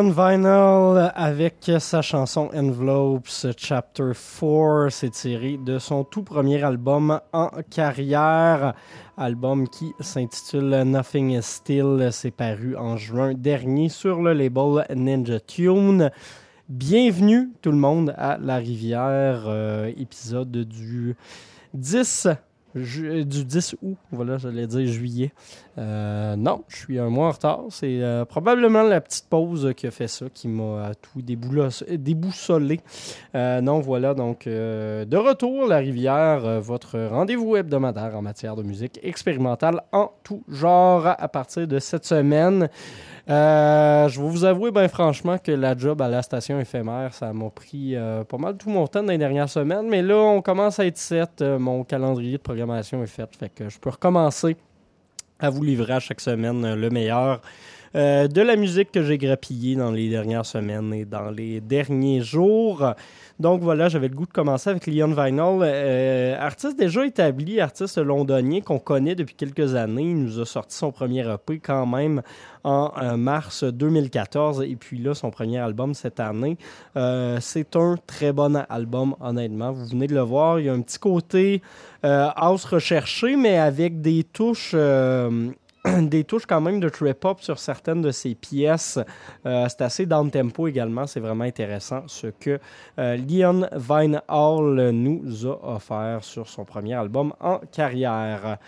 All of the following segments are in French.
Vinyl avec sa chanson Envelopes Chapter 4 s'est tiré de son tout premier album en carrière, album qui s'intitule Nothing is Still, c'est paru en juin dernier sur le label Ninja Tune. Bienvenue tout le monde à La Rivière, euh, épisode du 10 du 10 août, voilà, j'allais dire juillet. Euh, non, je suis un mois en retard. C'est euh, probablement la petite pause qui a fait ça, qui m'a tout déboussolé. Euh, non, voilà, donc de retour, La Rivière, votre rendez-vous hebdomadaire en matière de musique expérimentale en tout genre à partir de cette semaine. Euh, je vais vous avouer, ben franchement, que la job à la station éphémère, ça m'a pris euh, pas mal tout mon temps dans les dernières semaines. Mais là, on commence à être set. Euh, mon calendrier de programmation est fait. Fait que je peux recommencer à vous livrer à chaque semaine le meilleur. De la musique que j'ai grappillée dans les dernières semaines et dans les derniers jours. Donc voilà, j'avais le goût de commencer avec Leon Vinyl, euh, artiste déjà établi, artiste londonien qu'on connaît depuis quelques années. Il nous a sorti son premier EP quand même en euh, mars 2014 et puis là, son premier album cette année. Euh, c'est un très bon album, honnêtement. Vous venez de le voir, il y a un petit côté house recherché, mais avec des touches des touches quand même de trip-hop sur certaines de ses pièces. Euh, c'est assez down-tempo également. C'est vraiment intéressant ce que euh, Leon Hall nous a offert sur son premier album en carrière.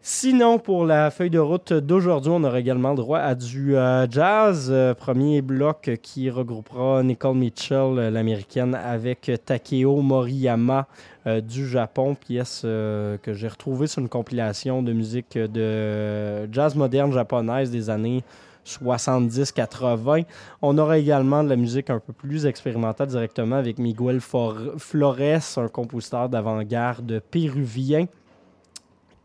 Sinon, pour la feuille de route d'aujourd'hui, on aura également droit à du euh, jazz. premier bloc qui regroupera Nicole Mitchell, l'américaine, avec Takeo Moriyama, euh, du Japon, pièce euh, que j'ai retrouvée sur une compilation de musique de jazz moderne japonaise des années 70-80. On aura également de la musique un peu plus expérimentale directement avec Miguel Flores, un compositeur d'avant-garde péruvien.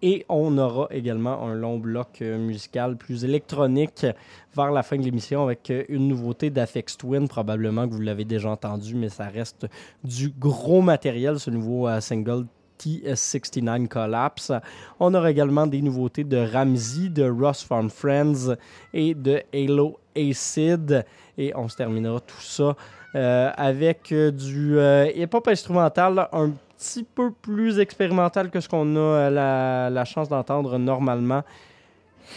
Et on aura également un long bloc euh, musical plus électronique vers la fin de l'émission avec euh, une nouveauté d'Afex Twin. Probablement que vous l'avez déjà entendu, mais ça reste du gros matériel, ce nouveau euh, single T69 Collapse. On aura également des nouveautés de Ramsey, de Ross Farm Friends et de Halo Acid. Et on se terminera tout ça avec du hip-hop instrumental, un petit peu plus expérimental que ce qu'on a euh, la, chance d'entendre normalement.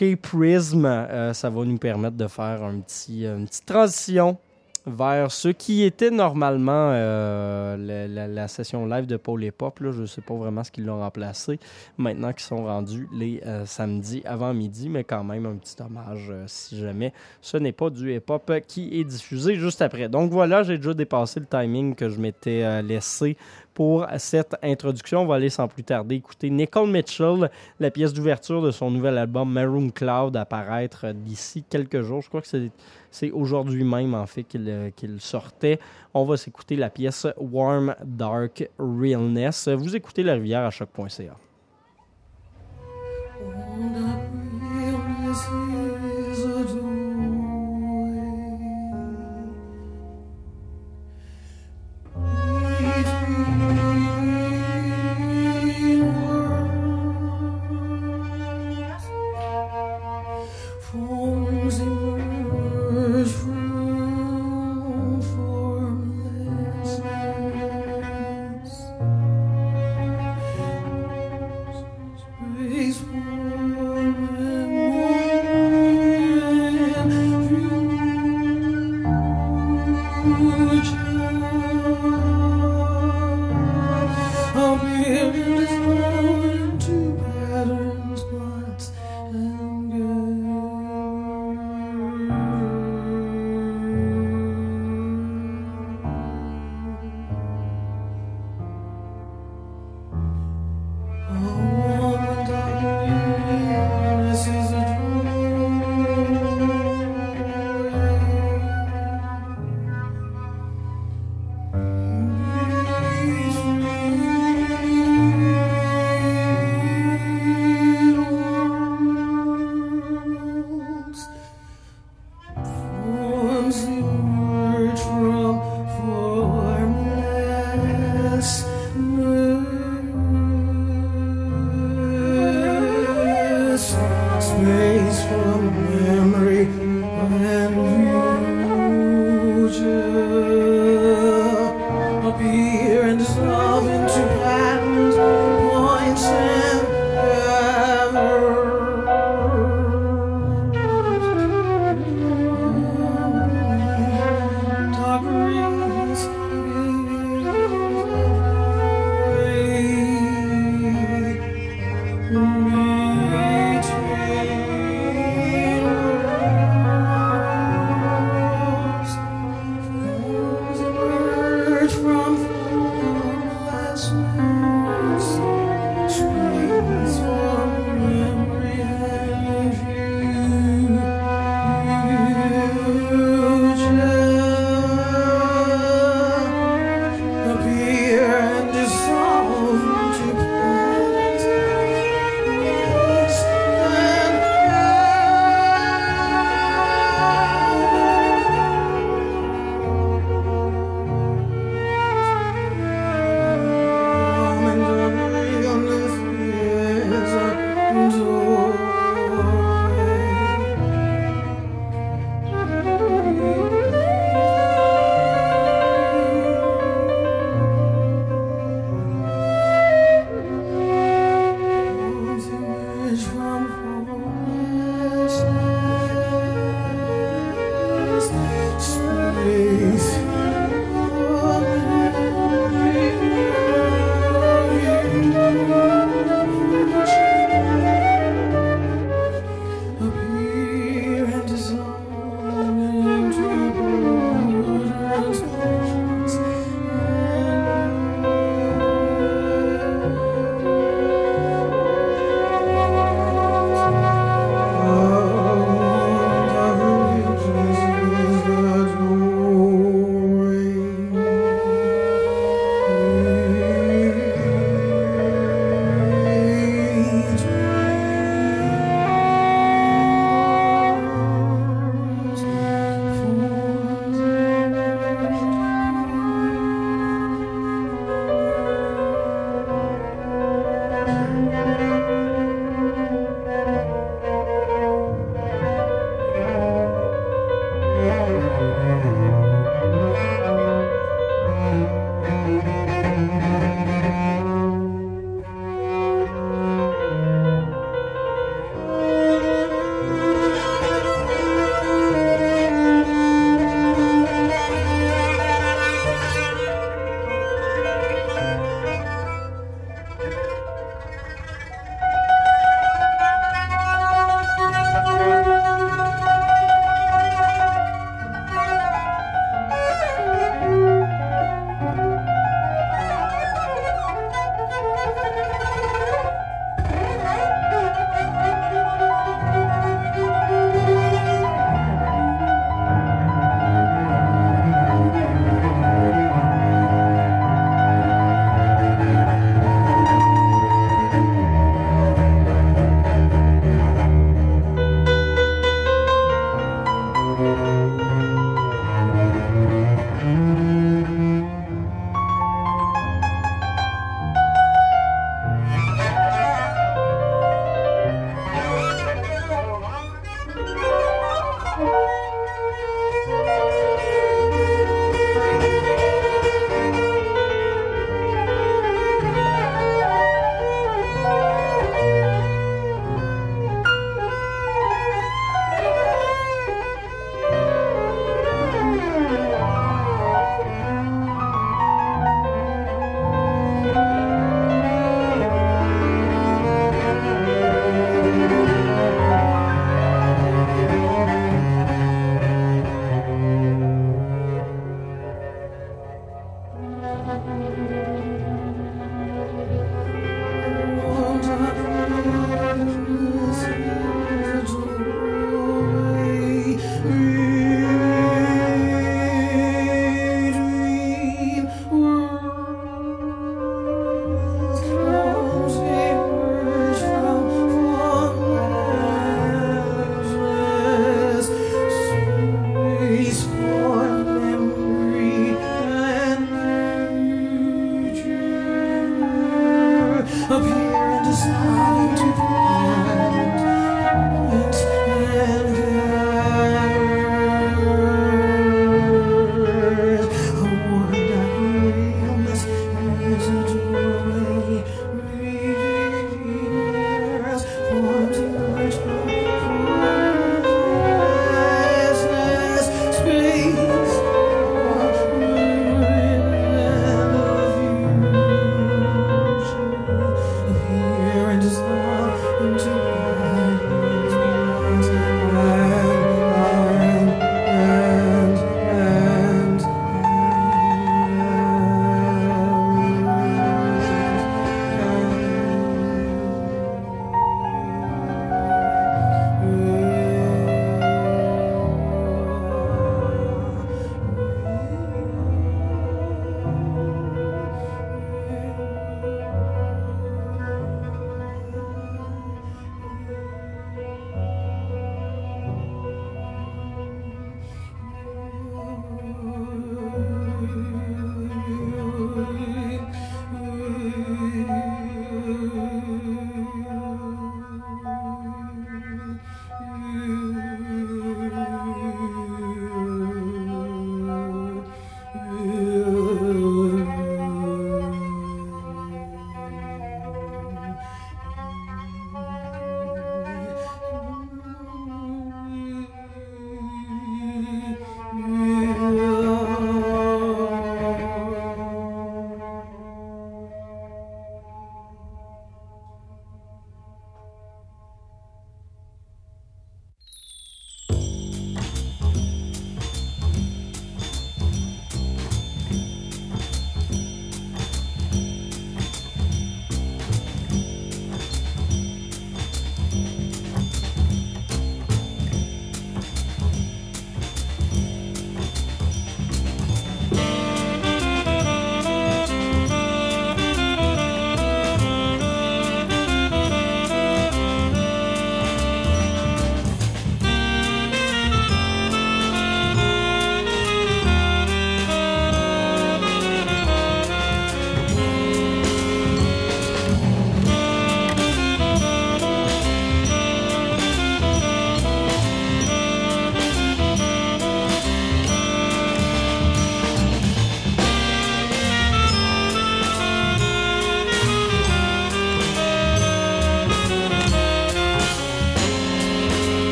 Hey Prism, euh, ça va nous permettre de faire un petit, une petite transition vers ce qui était normalement euh, la, session live de Paul et. Là, je ne sais pas vraiment ce qu'ils l'ont remplacé. Maintenant qu'ils sont rendus les samedis avant midi, mais quand même un petit hommage si jamais ce n'est pas du hip-hop qui est diffusé juste après. Donc voilà, j'ai déjà dépassé le timing que je m'étais laissé pour cette introduction. On va aller sans plus tarder écouter Nicole Mitchell, la pièce d'ouverture de son nouvel album Maroon Cloud, apparaître d'ici quelques jours. Je crois que c'est aujourd'hui même, en fait, qu'il sortait. On va s'écouter la pièce Warm Dark Realness. Vous écoutez La Rivière à choc.ca.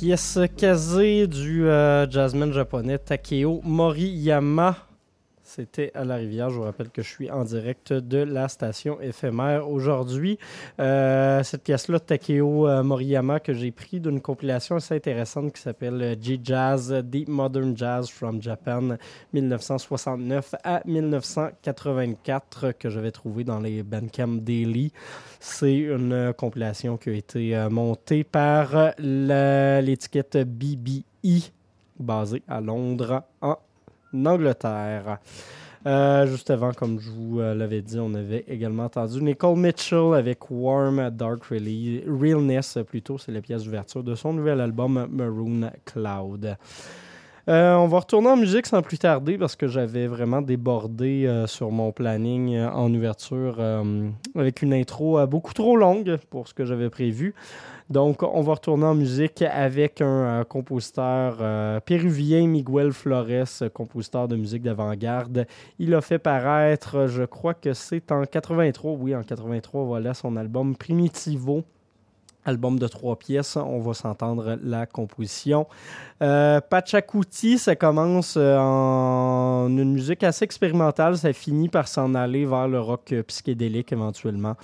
pièce casée du euh, jazzman japonais Takeo Moriyama c'était à la rivière. Je vous rappelle que je suis en direct de la station éphémère aujourd'hui. Euh, cette pièce-là, Takeo euh, Moriyama, que j'ai pris d'une compilation assez intéressante qui s'appelle J-Jazz, Deep Modern Jazz from Japan, 1969 à 1984, que j'avais trouvé dans les Bandcamp Daily. C'est une compilation qui a été euh, montée par l'étiquette BBI, basée à Londres, en Angleterre. Euh, juste avant, comme je vous euh, l'avais dit, on avait également entendu Nicole Mitchell avec Warm Dark Realness, plutôt, c'est la pièce d'ouverture de son nouvel album Maroon Cloud. Euh, on va retourner en musique sans plus tarder parce que j'avais vraiment débordé sur mon planning en ouverture avec une intro beaucoup trop longue pour ce que j'avais prévu. Donc, on va retourner en musique avec un euh, compositeur euh, péruvien, Miguel Flores, compositeur de musique d'avant-garde. Il a fait paraître, je crois que c'est en 83, oui, en 83, voilà son album Primitivo album de trois pièces. On va s'entendre la composition. Euh, Pachacuti, ça commence euh, en une musique assez expérimentale. Ça finit par s'en aller vers le rock psychédélique éventuellement.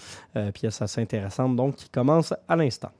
pièce assez intéressante, donc qui commence à l'instant.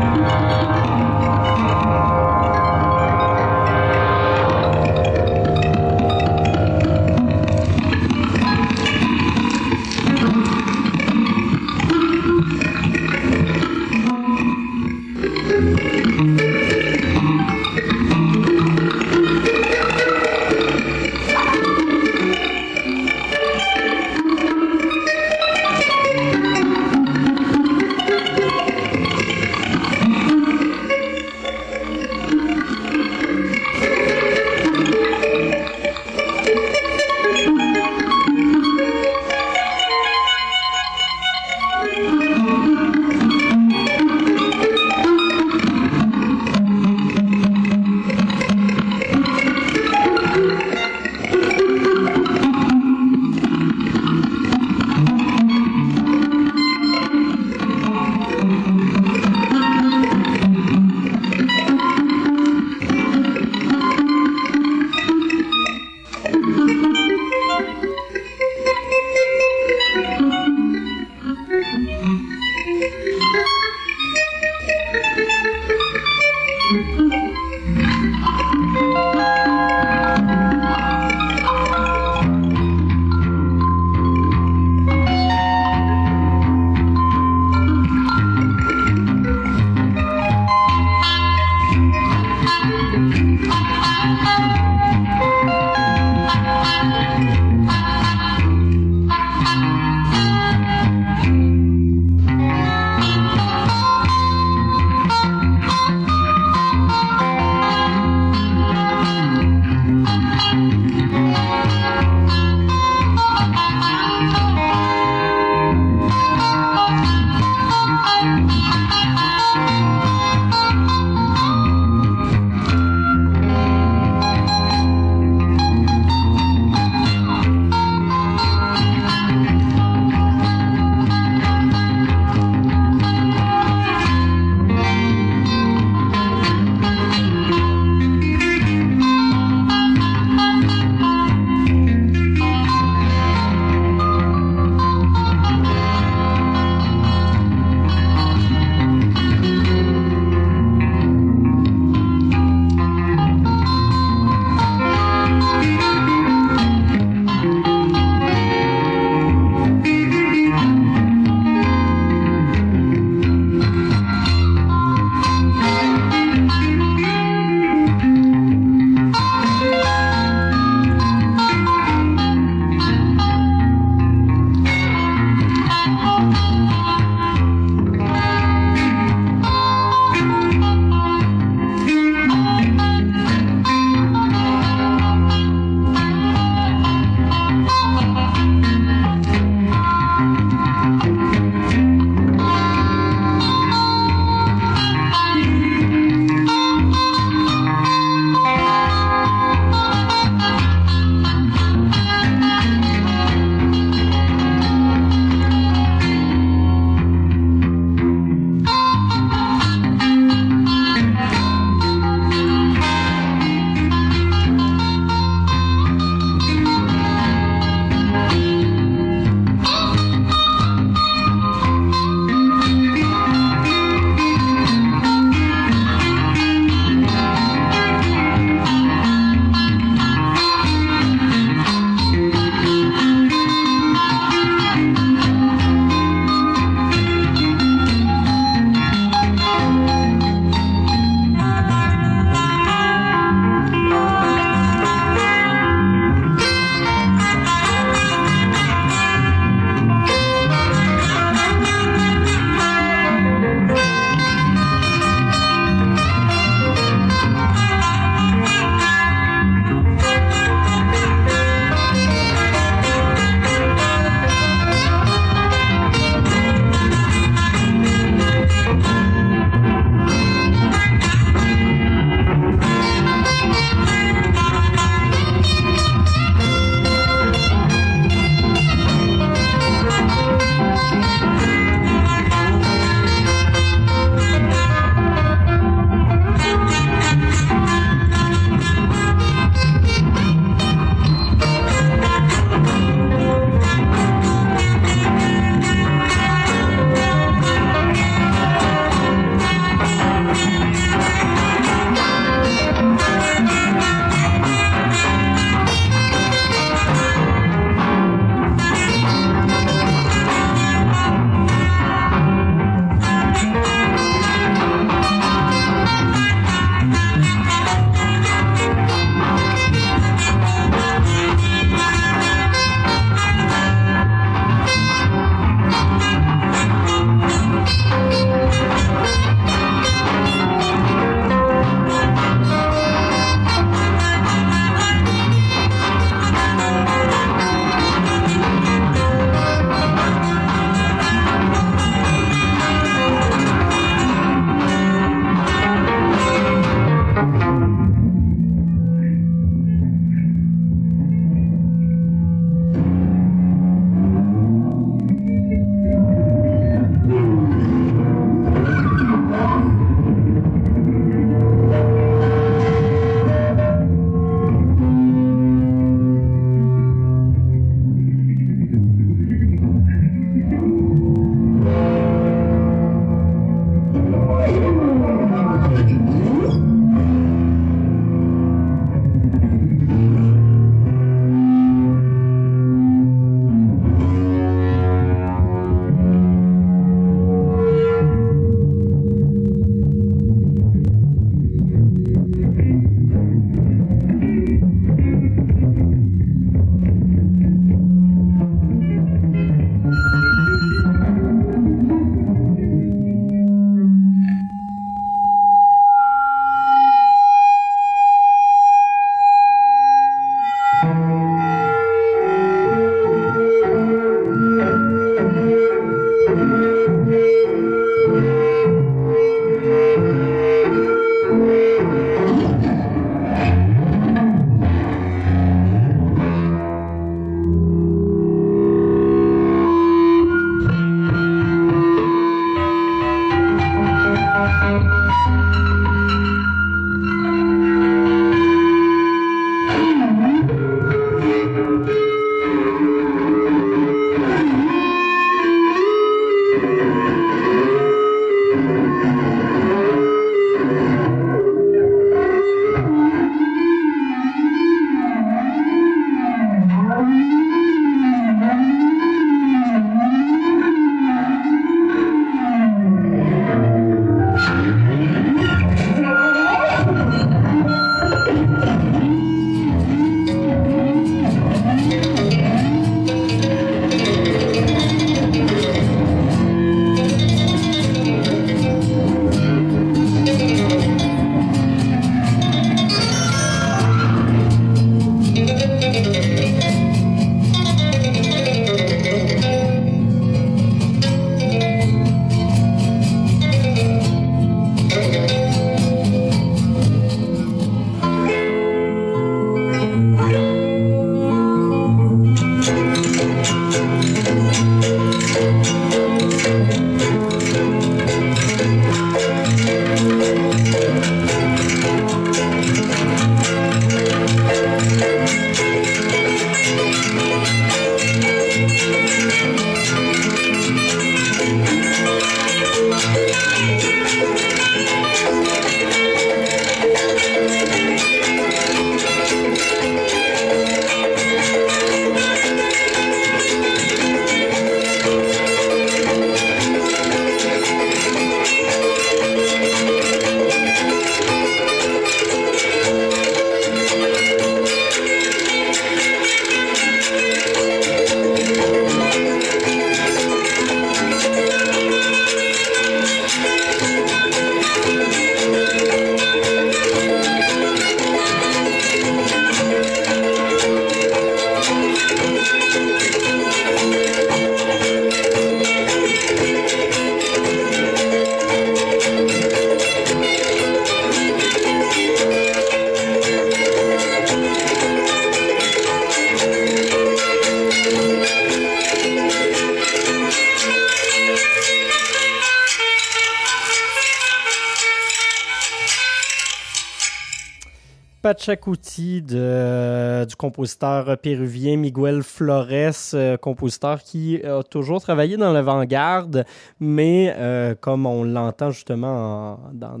Pachacuti de, du compositeur péruvien Miguel Flores, euh, compositeur qui a toujours travaillé dans l'avant-garde, mais euh, comme on l'entend justement dans,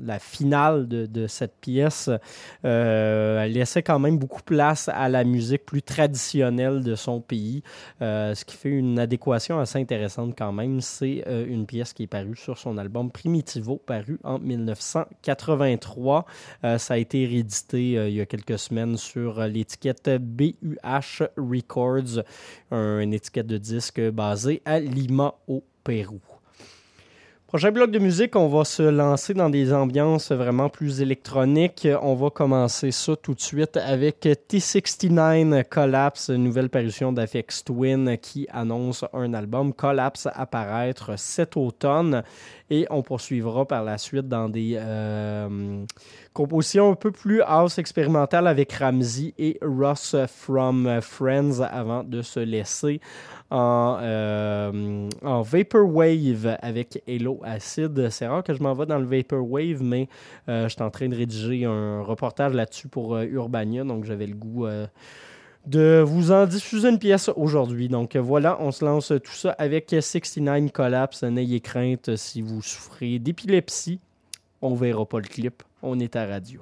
la finale de, cette pièce, euh, elle laissait quand même beaucoup place à la musique plus traditionnelle de son pays, euh, ce qui fait une adéquation assez intéressante quand même. C'est une pièce qui est parue sur son album Primitivo, paru en 1983. ça a été réédité euh, il y a quelques semaines sur euh, l'étiquette BUH Records, une étiquette de disque basée à Lima au Pérou. Prochain bloc de musique, on va se lancer dans des ambiances vraiment plus électroniques. On va commencer ça tout de suite avec T69 Collapse, nouvelle parution d'Afex Twin qui annonce un album Collapse apparaître cet automne. Et on poursuivra par la suite dans des euh, compositions un peu plus house expérimentales avec Ramsey et Ross from Friends avant de se laisser en, euh, en Vaporwave avec Hello Acid. C'est rare que je m'en vais dans le Vaporwave, mais euh, je suis en train de rédiger un reportage là-dessus pour Urbania, donc j'avais le goût de vous en diffuser une pièce aujourd'hui. Donc voilà, on se lance tout ça avec 69 Collapse. N'ayez crainte si vous souffrez d'épilepsie. On verra pas le clip. On est à radio.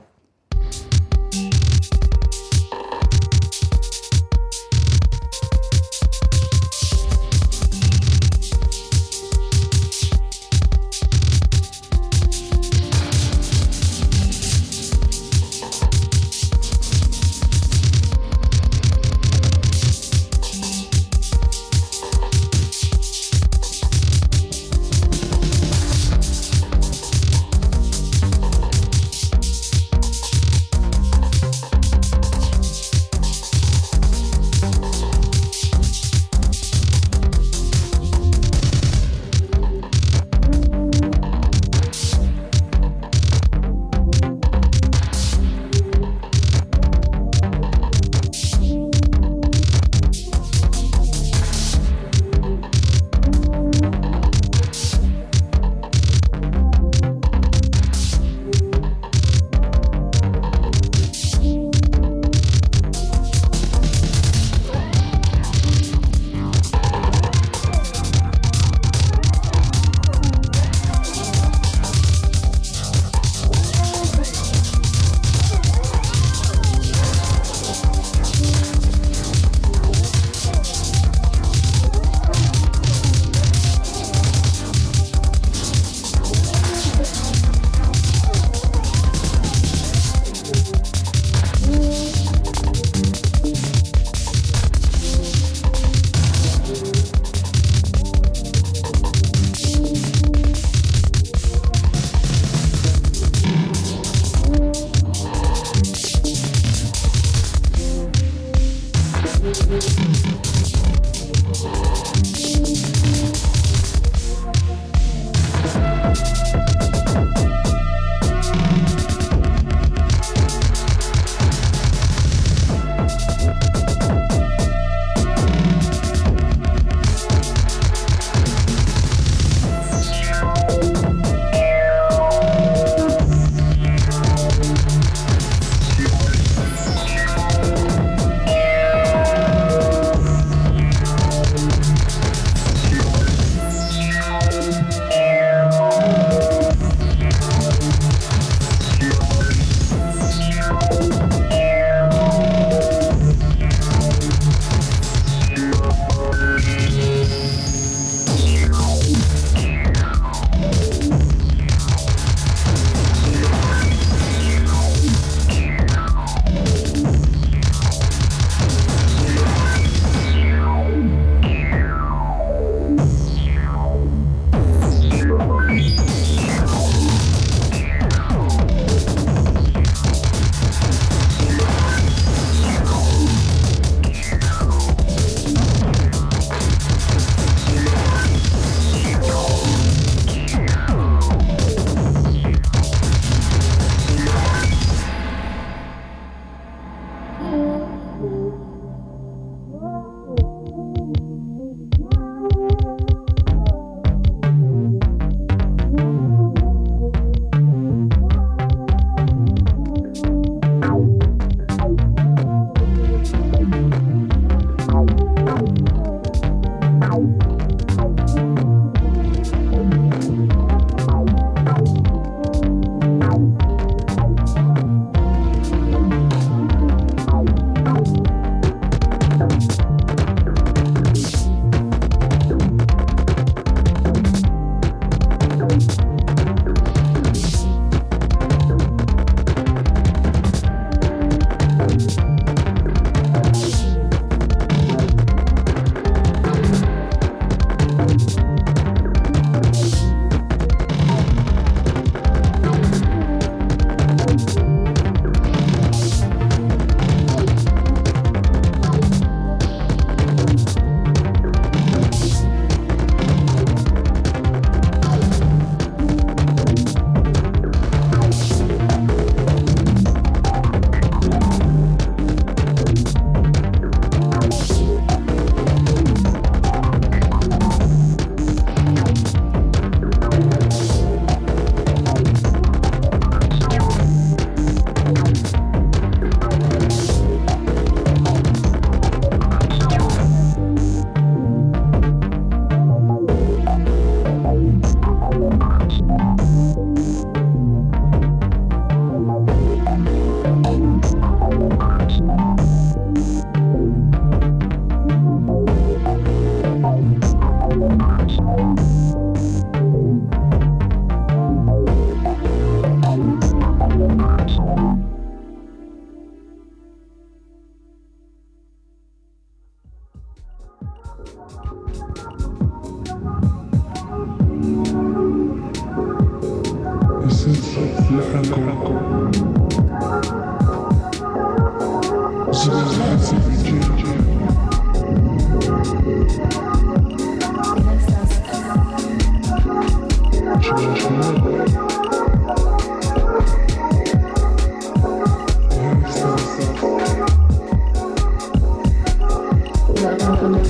Thank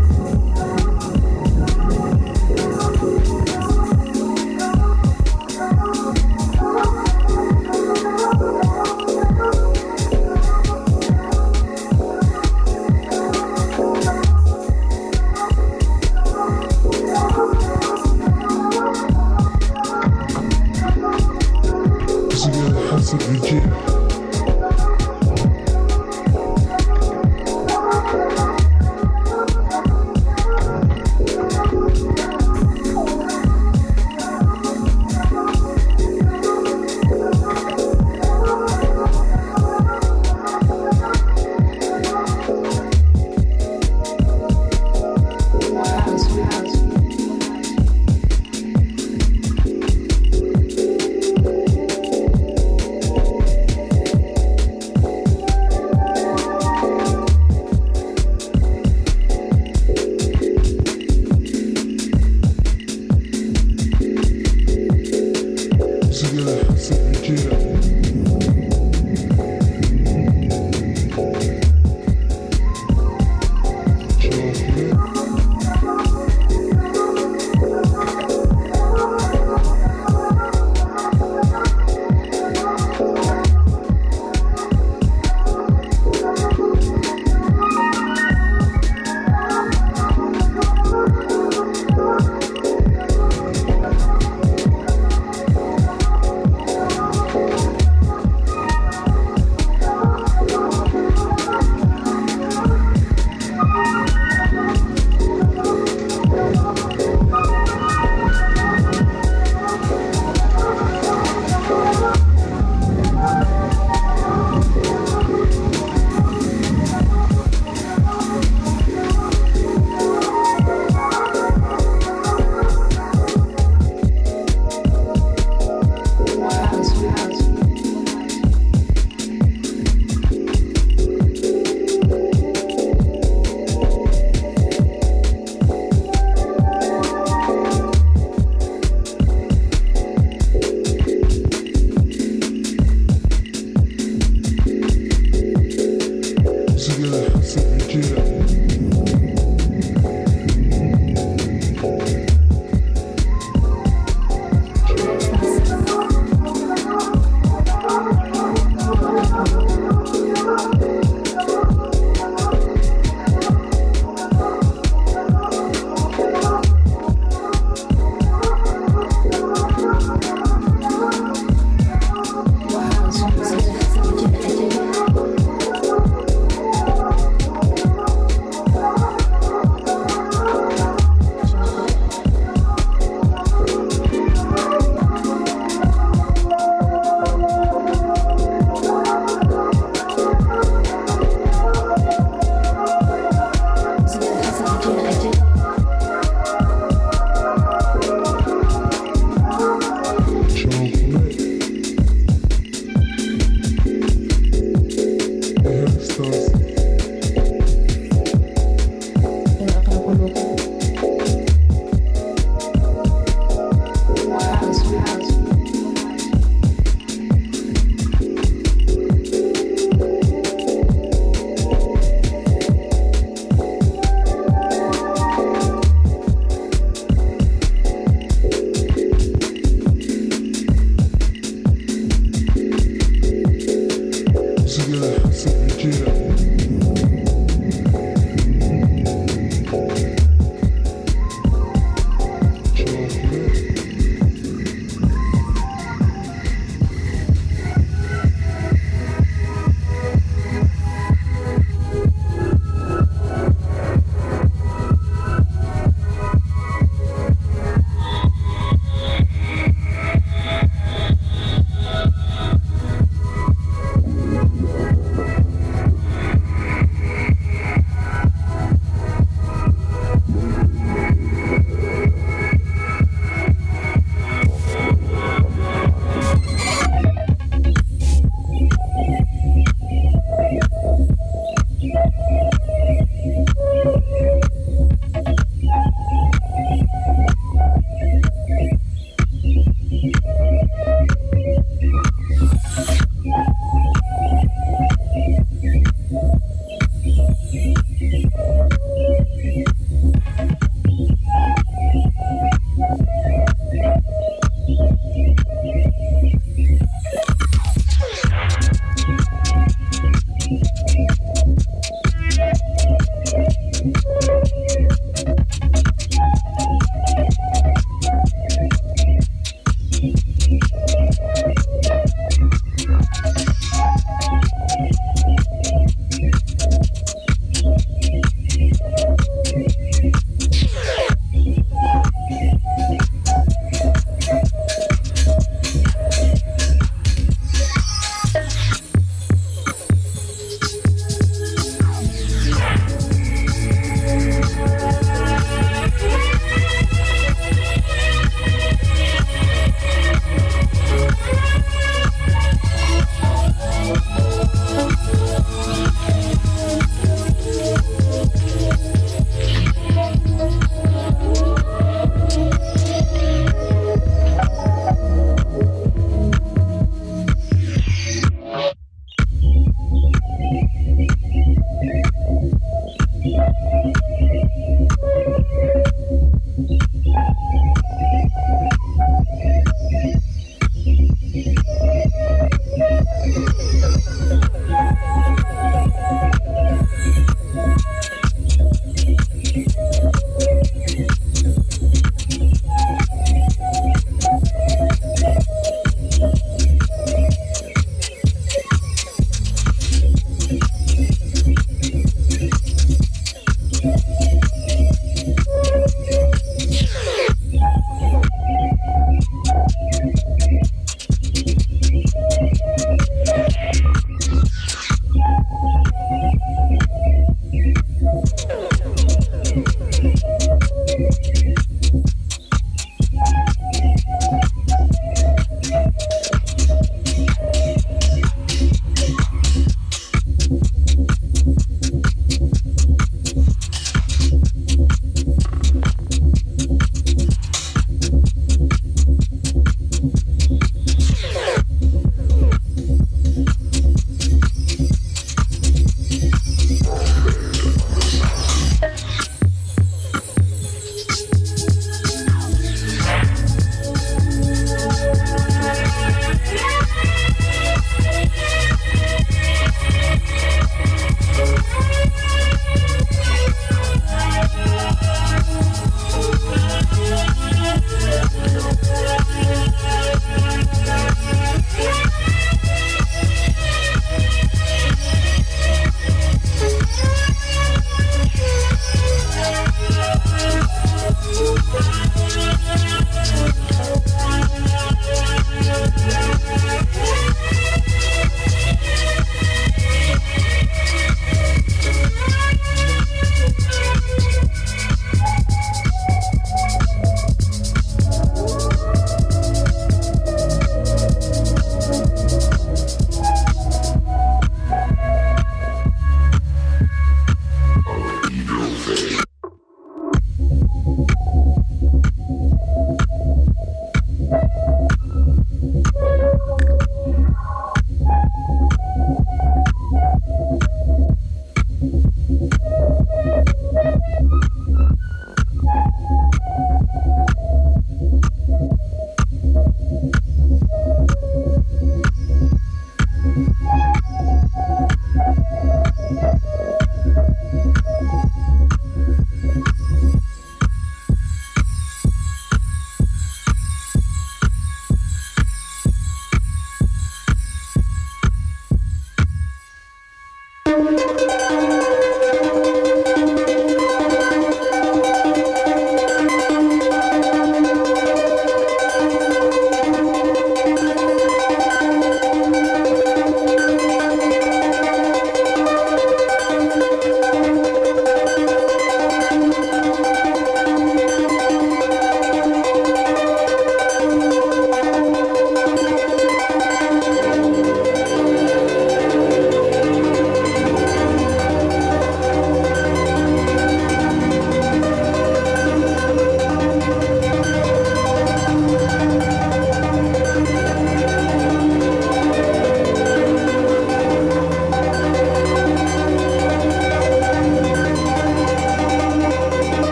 you.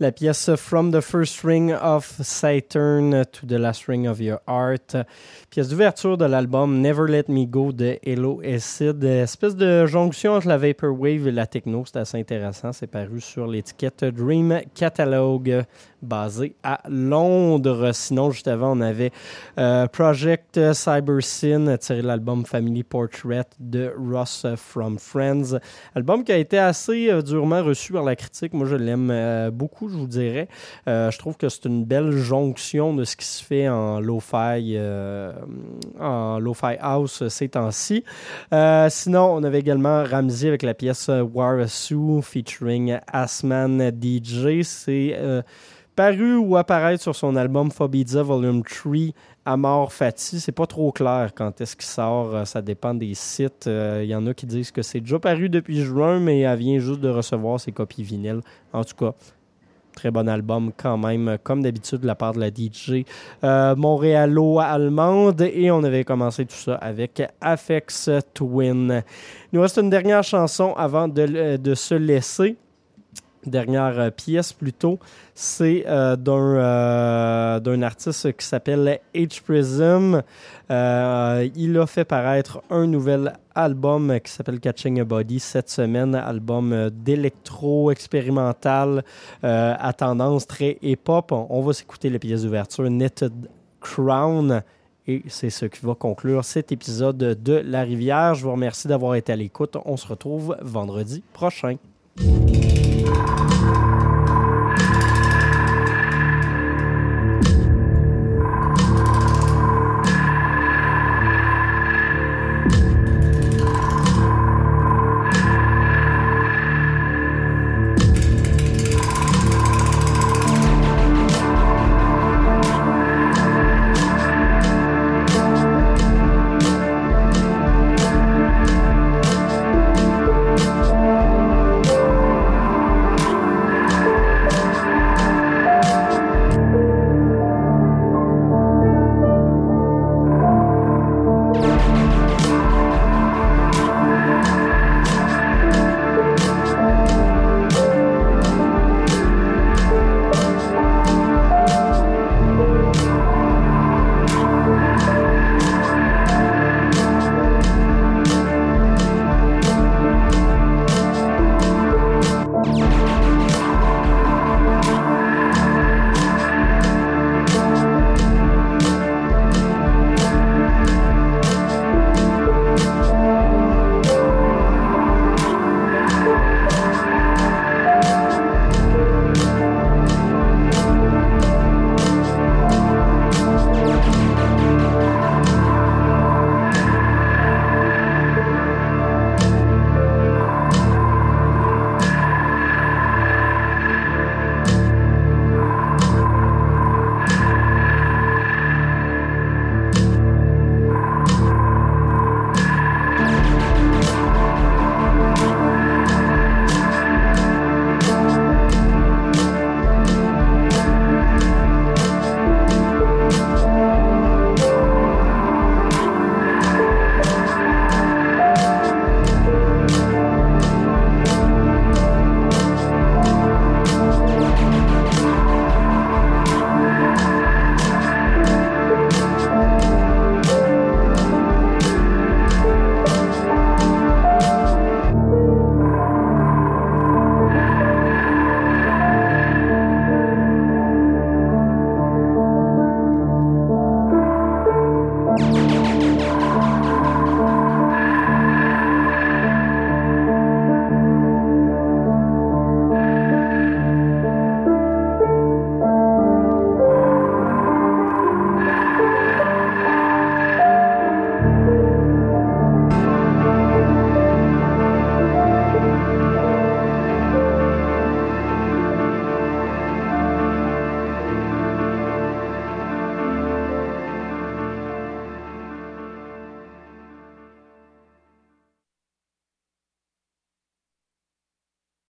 La pièce From the First Ring of Saturn to the Last Ring of Your Heart. Pièce d'ouverture de l'album Never Let Me Go de Hello Acid. Espèce de jonction entre la Vaporwave et la techno. C'est assez intéressant. C'est paru sur l'étiquette Dream Catalog basé à Londres. Sinon, juste avant, on avait euh, Project Cybersyn, tiré de l'album Family Portrait de Ross from Friends. Album qui a été assez euh, durement reçu par la critique. Moi, je l'aime euh, beaucoup, je vous dirais. je trouve que c'est une belle jonction de ce qui se fait en lo-fi, en lo-fi house ces temps-ci. sinon, on avait également Ramsey avec la pièce War featuring Asman DJ. C'est paru ou apparaître sur son album Phobia Volume 3 Amor Fati. C'est pas trop clair quand est-ce qu'il sort. Euh, ça dépend des sites. Il euh, y en a qui disent que c'est déjà paru depuis juin, mais elle vient juste de recevoir ses copies vinyles. En tout cas, très bon album quand même, comme d'habitude de la part de la DJ euh, montréalo-allemande. Et on avait commencé tout ça avec Afex Twin. Il nous reste une dernière chanson avant de, de se laisser dernière euh, pièce plutôt, c'est euh, euh, d'un artiste qui s'appelle H Prism. il a fait paraître un nouvel album qui s'appelle Catching a Body cette semaine, album d'électro expérimental à tendance très hip-hop. On, va s'écouter les pièces d'ouverture Knitted Crown. Et c'est ce qui va conclure cet épisode de La Rivière. Je vous remercie d'avoir été à l'écoute. On se retrouve vendredi prochain. Música